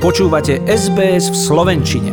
Počúvate SBS v Slovenčine.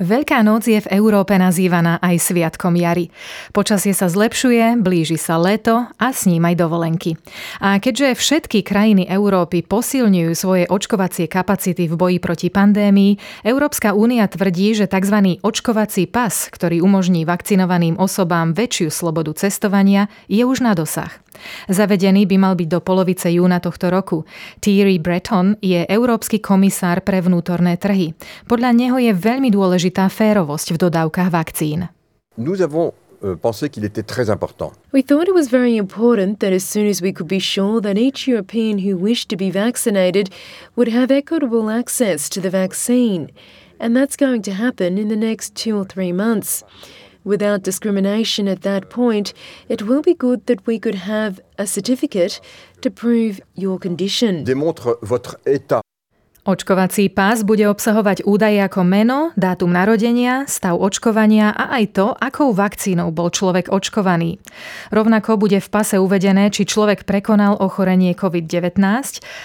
Veľká noc je v Európe nazývaná aj Sviatkom jary. Počasie sa zlepšuje, blíži sa leto a s ním aj dovolenky. A keďže všetky krajiny Európy posilňujú svoje očkovacie kapacity v boji proti pandémii, Európska únia tvrdí, že tzv. očkovací pas, ktorý umožní vakcinovaným osobám väčšiu slobodu cestovania, je už na dosah. Zavedený by mal byť do polovice júna tohto roku. Thierry Breton je európsky komisár pre vnútorné trhy. Podľa neho je veľmi dôležitá férovosť v dodávkach vakcín. Nous avons euh, pensé qu'il était très important. We thought it was very important that as soon as we could be sure that each European who wished to be vaccinated would have equitable access to the vaccine. And that's going to happen in the next two or three months. Without discrimination at that point, it will be good that we could have a certificate to prove your condition. Démontre votre état. Očkovací pás bude obsahovať údaje ako meno, dátum narodenia, stav očkovania a aj to, akou vakcínou bol človek očkovaný. Rovnako bude v pase uvedené, či človek prekonal ochorenie COVID-19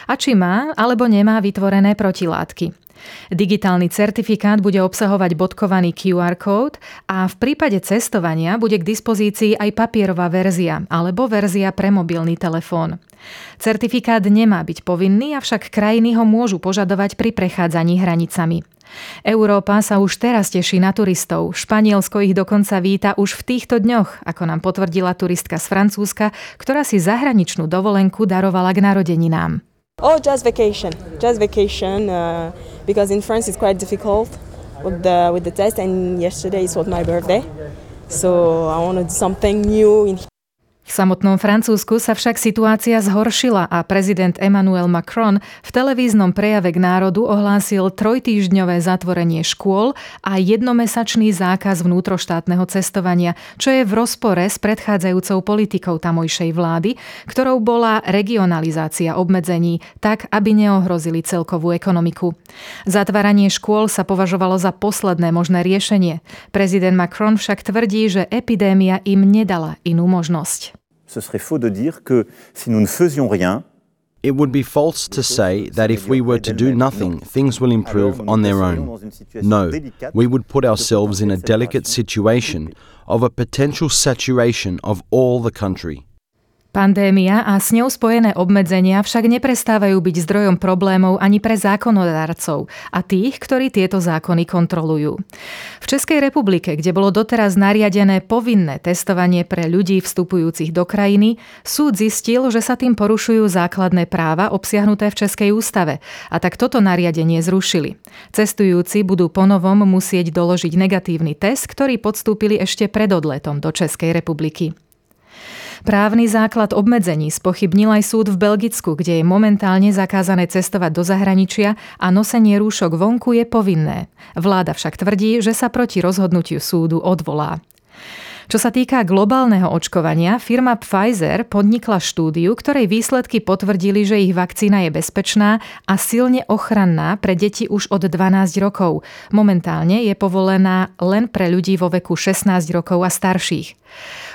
a či má alebo nemá vytvorené protilátky. Digitálny certifikát bude obsahovať bodkovaný QR kód a v prípade cestovania bude k dispozícii aj papierová verzia alebo verzia pre mobilný telefón. Certifikát nemá byť povinný, avšak krajiny ho môžu požadovať pri prechádzaní hranicami. Európa sa už teraz teší na turistov. Španielsko ich dokonca víta už v týchto dňoch, ako nám potvrdila turistka z Francúzska, ktorá si zahraničnú dovolenku darovala k narodeninám. Oh, just vacation, just vacation. Uh, because in France it's quite difficult with the with the test. And yesterday it was my birthday, so I want to do something new in V samotnom Francúzsku sa však situácia zhoršila a prezident Emmanuel Macron v televíznom prejave k národu ohlásil trojtýždňové zatvorenie škôl a jednomesačný zákaz vnútroštátneho cestovania, čo je v rozpore s predchádzajúcou politikou tamojšej vlády, ktorou bola regionalizácia obmedzení tak, aby neohrozili celkovú ekonomiku. Zatváranie škôl sa považovalo za posledné možné riešenie. Prezident Macron však tvrdí, že epidémia im nedala inú možnosť. Ce serait faux de dire que si nous ne faisions rien, It would be false to say that if we were to do nothing, things will improve on their own. No, we would put ourselves in a delicate situation of a potential saturation of all the country. Pandémia a s ňou spojené obmedzenia však neprestávajú byť zdrojom problémov ani pre zákonodárcov a tých, ktorí tieto zákony kontrolujú. V Českej republike, kde bolo doteraz nariadené povinné testovanie pre ľudí vstupujúcich do krajiny, súd zistil, že sa tým porušujú základné práva obsiahnuté v Českej ústave a tak toto nariadenie zrušili. Cestujúci budú ponovom musieť doložiť negatívny test, ktorý podstúpili ešte pred odletom do Českej republiky. Právny základ obmedzení spochybnil aj súd v Belgicku, kde je momentálne zakázané cestovať do zahraničia a nosenie rúšok vonku je povinné. Vláda však tvrdí, že sa proti rozhodnutiu súdu odvolá. Čo sa týka globálneho očkovania, firma Pfizer podnikla štúdiu, ktorej výsledky potvrdili, že ich vakcína je bezpečná a silne ochranná pre deti už od 12 rokov. Momentálne je povolená len pre ľudí vo veku 16 rokov a starších.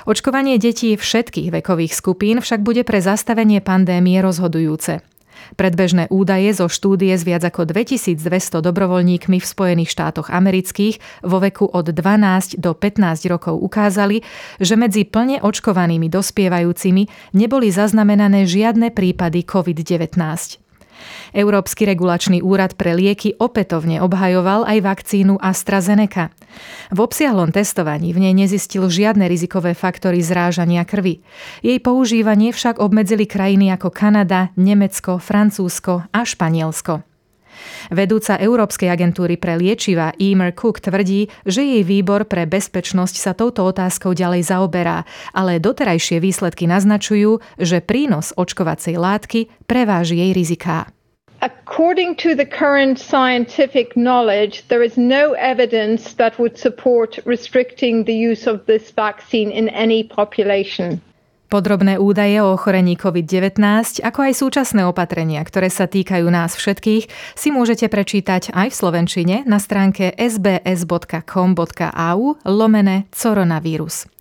Očkovanie detí všetkých vekových skupín však bude pre zastavenie pandémie rozhodujúce. Predbežné údaje zo štúdie s viac ako 2200 dobrovoľníkmi v Spojených štátoch amerických vo veku od 12 do 15 rokov ukázali, že medzi plne očkovanými dospievajúcimi neboli zaznamenané žiadne prípady COVID-19. Európsky regulačný úrad pre lieky opätovne obhajoval aj vakcínu AstraZeneca. V obsiahlom testovaní v nej nezistil žiadne rizikové faktory zrážania krvi. Jej používanie však obmedzili krajiny ako Kanada, Nemecko, Francúzsko a Španielsko. Vedúca Európskej agentúry pre liečiva Emer Cook tvrdí, že jej výbor pre bezpečnosť sa touto otázkou ďalej zaoberá, ale doterajšie výsledky naznačujú, že prínos očkovacej látky preváži jej riziká. According to the current scientific knowledge, there is no evidence that would support restricting the use of this vaccine in any population. Podrobné údaje o ochorení COVID-19, ako aj súčasné opatrenia, ktoré sa týkajú nás všetkých, si môžete prečítať aj v Slovenčine na stránke sbs.com.au lomene coronavírus.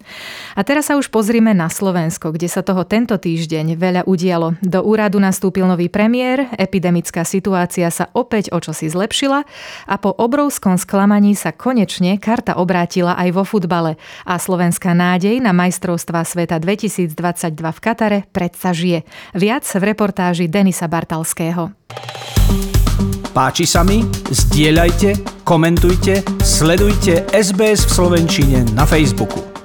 A teraz sa už pozrime na Slovensko, kde sa toho tento týždeň veľa udialo. Do úradu nastúpil nový premiér, epidemická situácia sa opäť o čosi zlepšila a po obrovskom sklamaní sa konečne karta obrátila aj vo futbale a slovenská nádej na majstrovstvá sveta 2022 v Katare predsa žije. Viac v reportáži Denisa Bartalského. Páči sa mi? Zdieľajte, komentujte, sledujte SBS v Slovenčine na Facebooku.